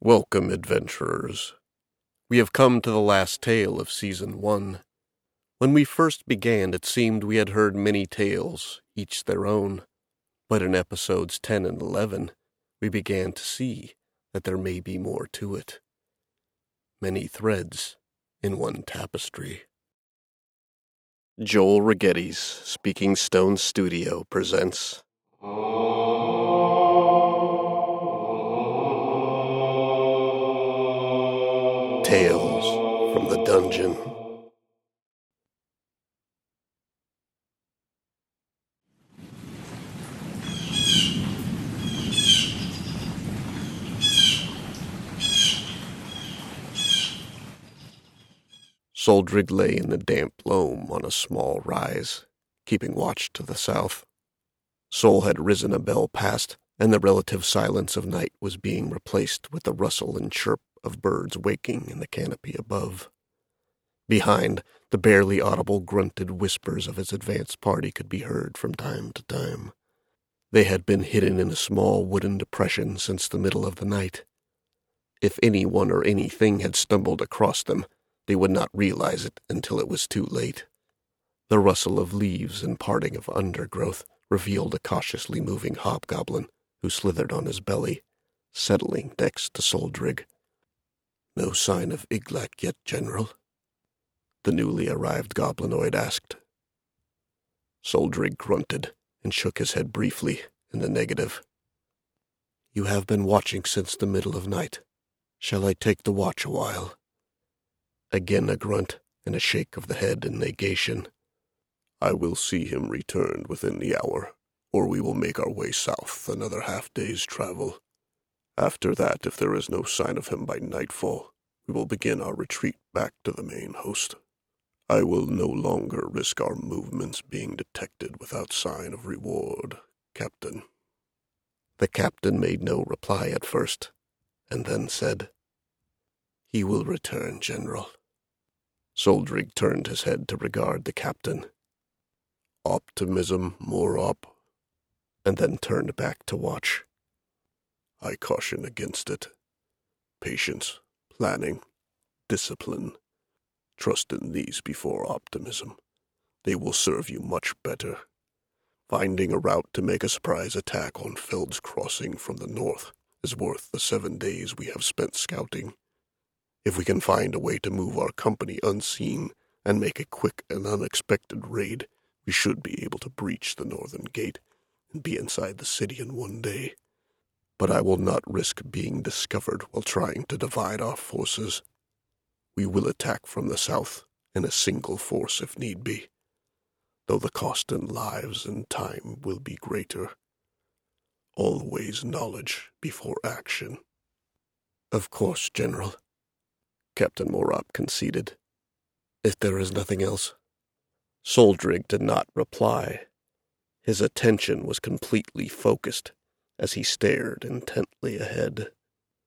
Welcome, adventurers. We have come to the last tale of Season 1. When we first began, it seemed we had heard many tales, each their own. But in episodes 10 and 11, we began to see that there may be more to it. Many threads in one tapestry. Joel Rigetti's Speaking Stone Studio presents. Tales from the Dungeon. Soldrig lay in the damp loam on a small rise, keeping watch to the south. Sol had risen a bell past, and the relative silence of night was being replaced with the rustle and chirp of birds waking in the canopy above. Behind, the barely audible grunted whispers of his advance party could be heard from time to time. They had been hidden in a small wooden depression since the middle of the night. If anyone or anything had stumbled across them, they would not realize it until it was too late. The rustle of leaves and parting of undergrowth revealed a cautiously moving hobgoblin who slithered on his belly, settling next to Soldrig. No sign of Iglak yet, General? The newly arrived goblinoid asked. Soldrig grunted and shook his head briefly in the negative. You have been watching since the middle of night. Shall I take the watch a while? Again a grunt and a shake of the head in negation. I will see him returned within the hour, or we will make our way south another half day's travel. After that, if there is no sign of him by nightfall, we will begin our retreat back to the main host. I will no longer risk our movements being detected without sign of reward, Captain. The captain made no reply at first, and then said, He will return, General. Soldrig turned his head to regard the captain. Optimism, more and then turned back to watch. I caution against it. Patience, planning, discipline. Trust in these before optimism. They will serve you much better. Finding a route to make a surprise attack on Feld's Crossing from the north is worth the seven days we have spent scouting. If we can find a way to move our company unseen and make a quick and unexpected raid, we should be able to breach the northern gate and be inside the city in one day. But I will not risk being discovered while trying to divide our forces. We will attack from the south in a single force if need be, though the cost in lives and time will be greater. Always knowledge before action. Of course, General. Captain Morop conceded. If there is nothing else. Soldrig did not reply. His attention was completely focused as he stared intently ahead.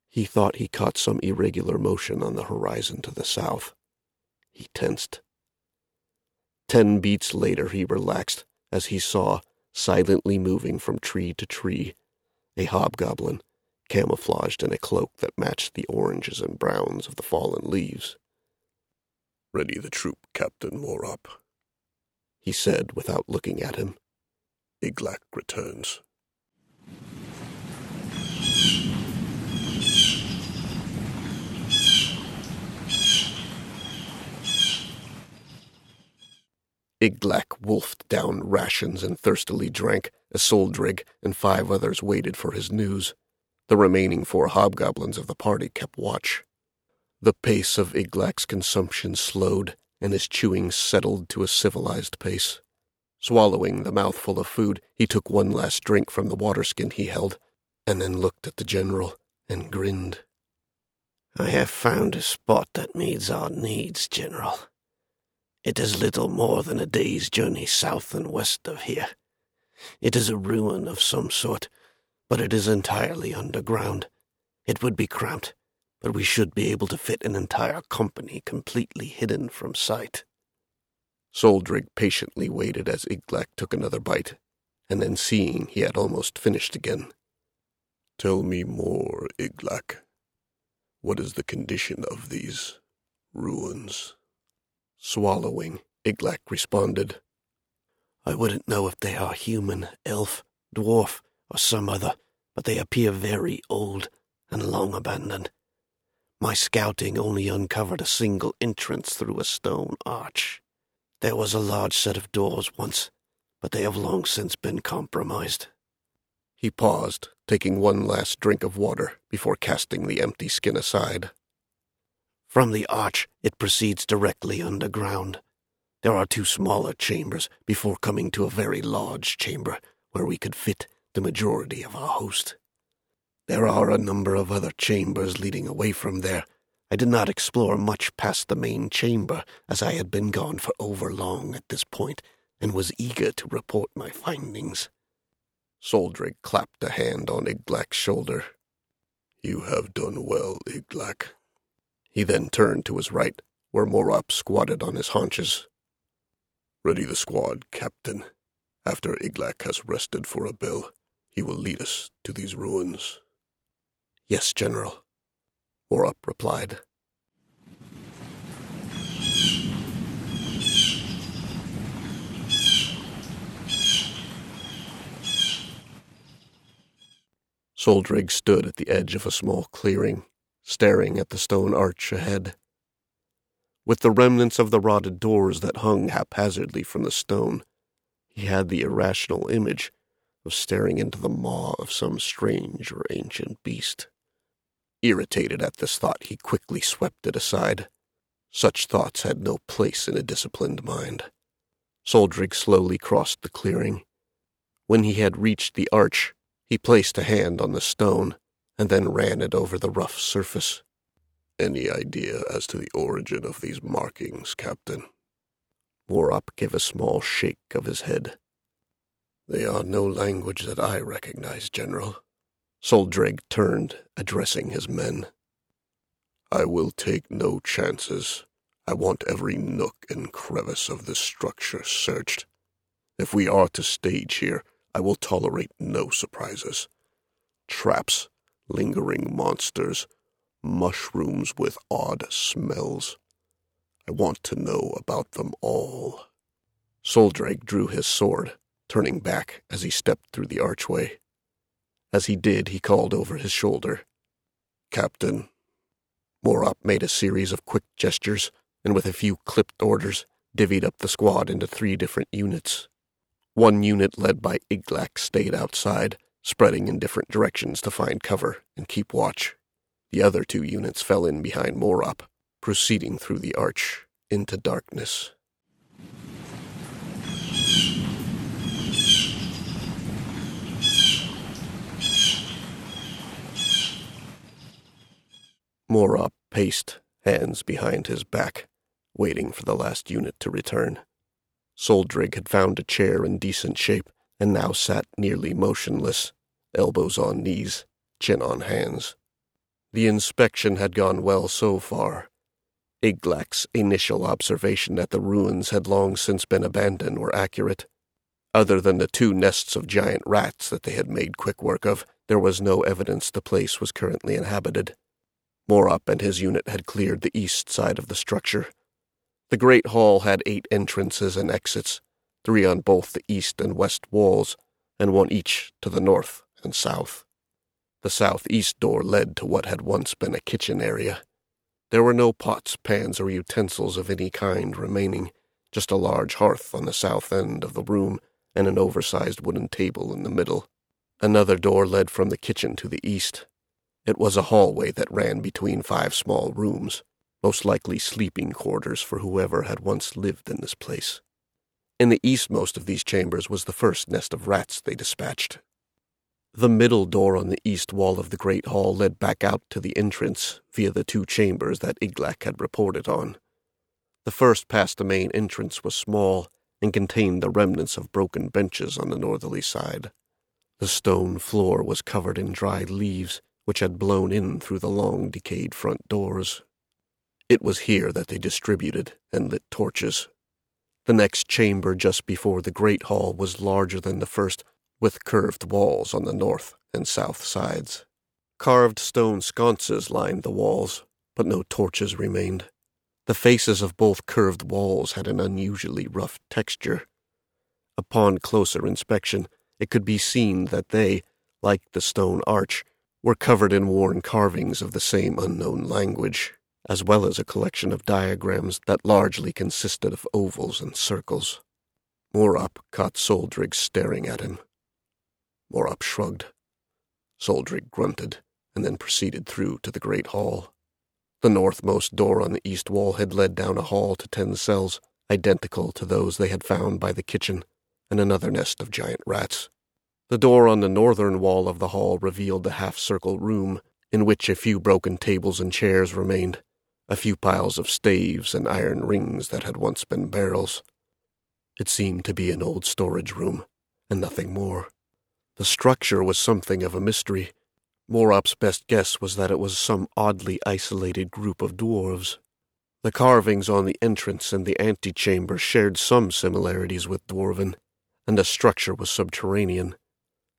He thought he caught some irregular motion on the horizon to the south. He tensed. Ten beats later he relaxed as he saw, silently moving from tree to tree, a hobgoblin camouflaged in a cloak that matched the oranges and browns of the fallen leaves. Ready the troop, Captain Morop, he said without looking at him. Iglak returns. Iglak wolfed down rations and thirstily drank as Soldrig and five others waited for his news. The remaining four hobgoblins of the party kept watch. The pace of Iglak's consumption slowed, and his chewing settled to a civilized pace. Swallowing the mouthful of food, he took one last drink from the water skin he held, and then looked at the general and grinned. I have found a spot that meets our needs, General. It is little more than a day's journey south and west of here. It is a ruin of some sort, but it is entirely underground. It would be cramped, but we should be able to fit an entire company completely hidden from sight. Soldrig patiently waited as Iglak took another bite, and then seeing he had almost finished again. Tell me more, Iglak. What is the condition of these ruins? Swallowing, Iglak responded. I wouldn't know if they are human, elf, dwarf, or some other, but they appear very old and long abandoned. My scouting only uncovered a single entrance through a stone arch. There was a large set of doors once, but they have long since been compromised. He paused, taking one last drink of water before casting the empty skin aside. From the arch, it proceeds directly underground. There are two smaller chambers before coming to a very large chamber where we could fit the majority of our host. There are a number of other chambers leading away from there. I did not explore much past the main chamber, as I had been gone for over long at this point, and was eager to report my findings. Soldrig clapped a hand on Iglak's shoulder. You have done well, Iglak. He then turned to his right, where Morop squatted on his haunches. Ready the squad, Captain. After Iglak has rested for a bell, he will lead us to these ruins. Yes, General, Morop replied. Soldrig stood at the edge of a small clearing, staring at the stone arch ahead. With the remnants of the rotted doors that hung haphazardly from the stone, he had the irrational image of staring into the maw of some strange or ancient beast. Irritated at this thought, he quickly swept it aside. Such thoughts had no place in a disciplined mind. Soldrig slowly crossed the clearing. When he had reached the arch, he placed a hand on the stone and then ran it over the rough surface. Any idea as to the origin of these markings, Captain? Morop gave a small shake of his head. They are no language that I recognize, General. Soldrig turned, addressing his men. I will take no chances. I want every nook and crevice of this structure searched. If we are to stage here, I will tolerate no surprises. Traps, lingering monsters, mushrooms with odd smells. I want to know about them all. Soldrig drew his sword, turning back as he stepped through the archway. As he did, he called over his shoulder. Captain. Morop made a series of quick gestures, and with a few clipped orders, divvied up the squad into three different units. One unit led by Iglak stayed outside, spreading in different directions to find cover and keep watch. The other two units fell in behind Morop, proceeding through the arch into darkness. Morop paced, hands behind his back, waiting for the last unit to return. Soldrig had found a chair in decent shape and now sat nearly motionless, elbows on knees, chin on hands. The inspection had gone well so far. Iglak's initial observation that the ruins had long since been abandoned were accurate. Other than the two nests of giant rats that they had made quick work of, there was no evidence the place was currently inhabited. Morop and his unit had cleared the east side of the structure, the great hall had eight entrances and exits, three on both the east and west walls, and one each to the north and south. The southeast door led to what had once been a kitchen area. There were no pots, pans, or utensils of any kind remaining, just a large hearth on the south end of the room and an oversized wooden table in the middle. Another door led from the kitchen to the east. It was a hallway that ran between five small rooms most likely sleeping quarters for whoever had once lived in this place. In the eastmost of these chambers was the first nest of rats they dispatched. The middle door on the east wall of the great hall led back out to the entrance via the two chambers that Iglak had reported on. The first past the main entrance was small and contained the remnants of broken benches on the northerly side. The stone floor was covered in dried leaves, which had blown in through the long decayed front doors. It was here that they distributed and lit torches. The next chamber just before the great hall was larger than the first, with curved walls on the north and south sides. Carved stone sconces lined the walls, but no torches remained. The faces of both curved walls had an unusually rough texture. Upon closer inspection, it could be seen that they, like the stone arch, were covered in worn carvings of the same unknown language, as well as a collection of diagrams that largely consisted of ovals and circles. Morop caught Soldrig staring at him. Morop shrugged. Soldrig grunted, and then proceeded through to the great hall. The northmost door on the east wall had led down a hall to ten cells, identical to those they had found by the kitchen, and another nest of giant rats. The door on the northern wall of the hall revealed the half circle room, in which a few broken tables and chairs remained, a few piles of staves and iron rings that had once been barrels. It seemed to be an old storage room, and nothing more. The structure was something of a mystery. Morop's best guess was that it was some oddly isolated group of dwarves. The carvings on the entrance and the antechamber shared some similarities with dwarven, and the structure was subterranean.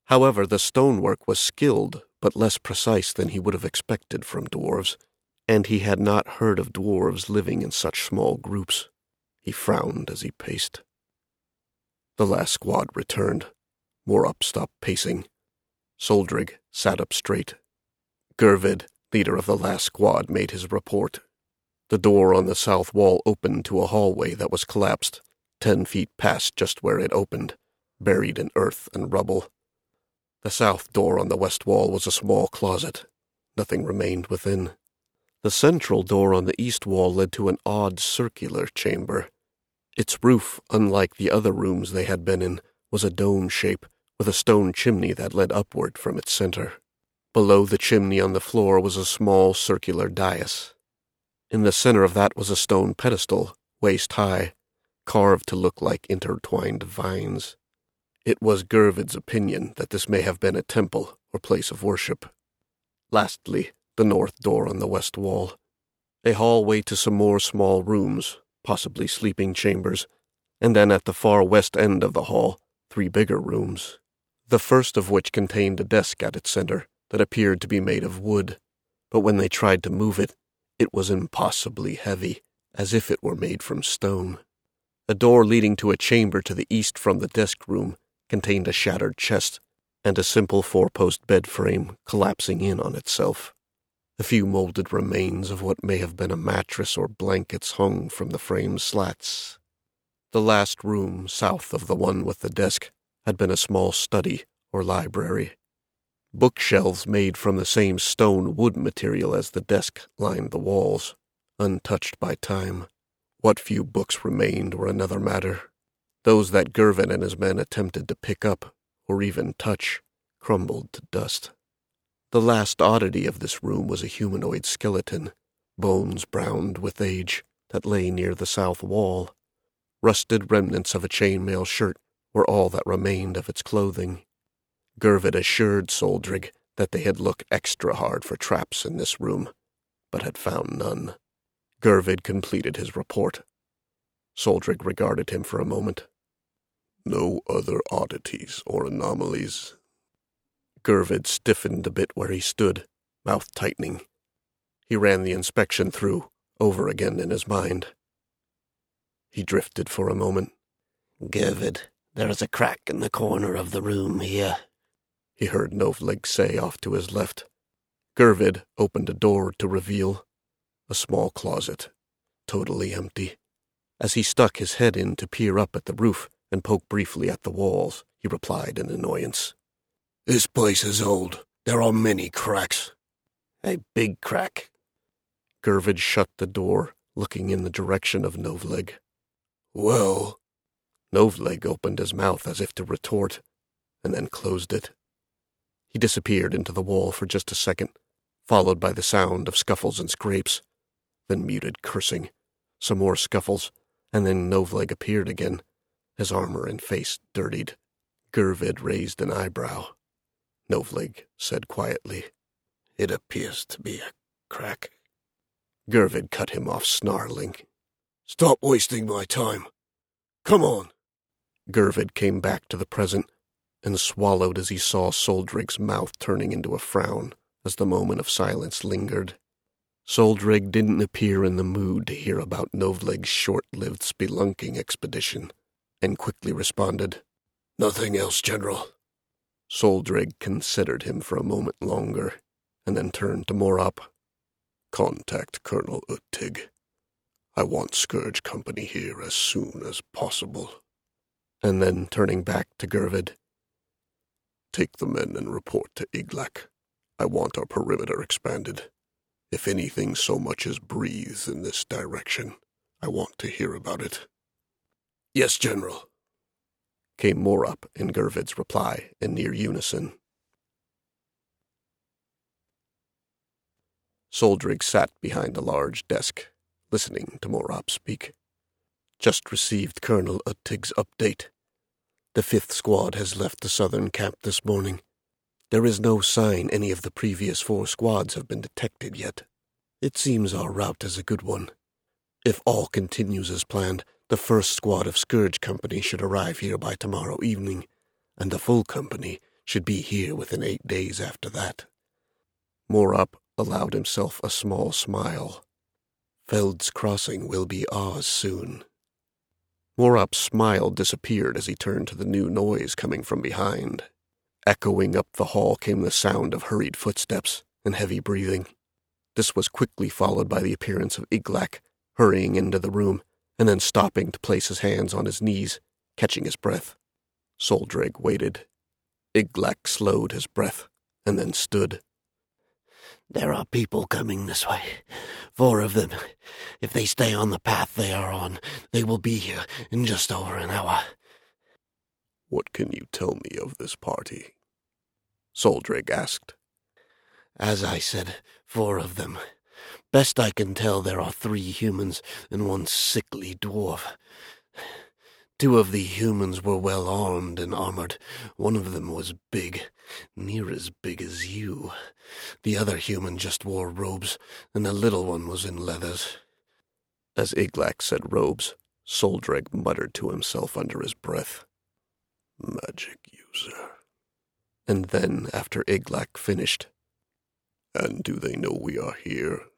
However, the stonework was skilled, but less precise than he would have expected from dwarves, and he had not heard of dwarves living in such small groups. He frowned as he paced. The last squad returned. Morop stopped pacing. Soldrig sat up straight. Gervid, leader of the last squad, made his report. The door on the south wall opened to a hallway that was collapsed, ten feet past just where it opened, buried in earth and rubble. The south door on the west wall was a small closet. Nothing remained within. The central door on the east wall led to an odd circular chamber. Its roof, unlike the other rooms they had been in, was a dome shape, with a stone chimney that led upward from its center. Below the chimney on the floor was a small circular dais. In the center of that was a stone pedestal, waist high, carved to look like intertwined vines. It was Gervid's opinion that this may have been a temple or place of worship. Lastly, the north door on the west wall. A hallway to some more small rooms, possibly sleeping chambers, and then at the far west end of the hall, three bigger rooms, the first of which contained a desk at its center that appeared to be made of wood, but when they tried to move it, it was impossibly heavy, as if it were made from stone. A door leading to a chamber to the east from the desk room contained a shattered chest and a simple four post bed frame collapsing in on itself. A few molded remains of what may have been a mattress or blankets hung from the frame slats. The last room, south of the one with the desk, had been a small study or library. Bookshelves made from the same stone wood material as the desk lined the walls, untouched by time. What few books remained were another matter. Those that Gervid and his men attempted to pick up, or even touch, crumbled to dust. The last oddity of this room was a humanoid skeleton, bones browned with age, that lay near the south wall. Rusted remnants of a chainmail shirt were all that remained of its clothing. Gervid assured Soldrig that they had looked extra hard for traps in this room, but had found none. Gervid completed his report. Soldrig regarded him for a moment. No other oddities or anomalies Gervid stiffened a bit where he stood, mouth tightening. He ran the inspection through, over again in his mind. He drifted for a moment. Gervid, there is a crack in the corner of the room here, he heard Novleg say off to his left. Gervid opened a door to reveal a small closet, totally empty. As he stuck his head in to peer up at the roof and poke briefly at the walls, he replied in annoyance. This place is old. There are many cracks. A big crack. Gervid shut the door, looking in the direction of Novleg. Well. Novleg opened his mouth as if to retort, and then closed it. He disappeared into the wall for just a second, followed by the sound of scuffles and scrapes, then muted cursing, some more scuffles, and then Novleg appeared again, his armor and face dirtied. Gervid raised an eyebrow. Novleg said quietly. It appears to be a crack. Gervid cut him off, snarling. Stop wasting my time. Come on. Gervid came back to the present and swallowed as he saw Soldrig's mouth turning into a frown, as the moment of silence lingered. Soldrig didn't appear in the mood to hear about Novleg's short-lived spelunking expedition, and quickly responded, Nothing else, General. Soldrig considered him for a moment longer, and then turned to Morop. Contact Colonel Uttig. I want Scourge Company here as soon as possible. And then, turning back to Gervid, Take the men and report to Iglak. I want our perimeter expanded. If anything so much as breathes in this direction, I want to hear about it. Yes, General, came Morop in Gervid's reply in near unison. Soldrig sat behind a large desk, listening to Morop speak. Just received Colonel Uttig's update. The fifth squad has left the southern camp this morning. There is no sign any of the previous four squads have been detected yet. It seems our route is a good one. If all continues as planned, the first squad of Scourge Company should arrive here by tomorrow evening, and the full company should be here within eight days after that. Morop allowed himself a small smile. Feld's Crossing will be ours soon. Morop's smile disappeared as he turned to the new noise coming from behind. Echoing up the hall came the sound of hurried footsteps and heavy breathing. This was quickly followed by the appearance of Iglak, hurrying into the room, and then stopping to place his hands on his knees, catching his breath. Soldrig waited. Iglak slowed his breath, and then stood. There are people coming this way. Four of them. If they stay on the path they are on, they will be here in just over an hour. What can you tell me of this party? Soldrig asked. As I said, four of them. Best I can tell, there are three humans and one sickly dwarf. Two of the humans were well armed and armored. One of them was big, near as big as you. The other human just wore robes, and the little one was in leathers. As Iglak said robes, Soldrig muttered to himself under his breath. Magic user. And then, after Iglak finished, And do they know we are here?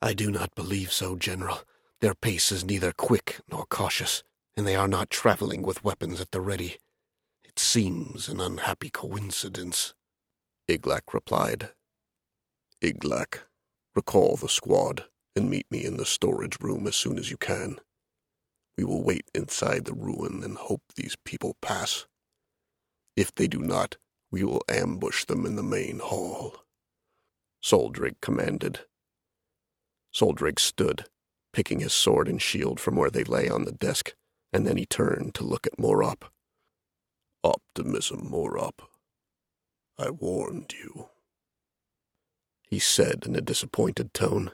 I do not believe so, General. Their pace is neither quick nor cautious and they are not traveling with weapons at the ready. It seems an unhappy coincidence. Iglak replied. Iglak, recall the squad and meet me in the storage room as soon as you can. We will wait inside the ruin and hope these people pass. If they do not, we will ambush them in the main hall. Soldrig commanded. Soldrig stood, picking his sword and shield from where they lay on the desk and then he turned to look at Morop. Optimism, Morop. I warned you. He said in a disappointed tone,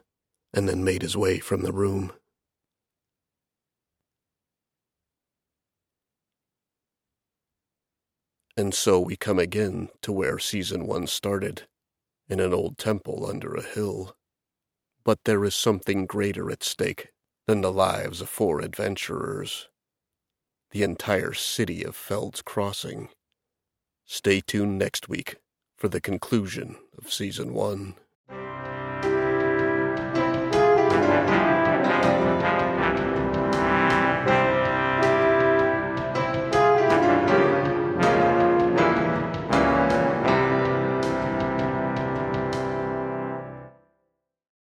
and then made his way from the room. And so we come again to where season one started, in an old temple under a hill but there is something greater at stake than the lives of four adventurers the entire city of Feld's Crossing. Stay tuned next week for the conclusion of Season 1.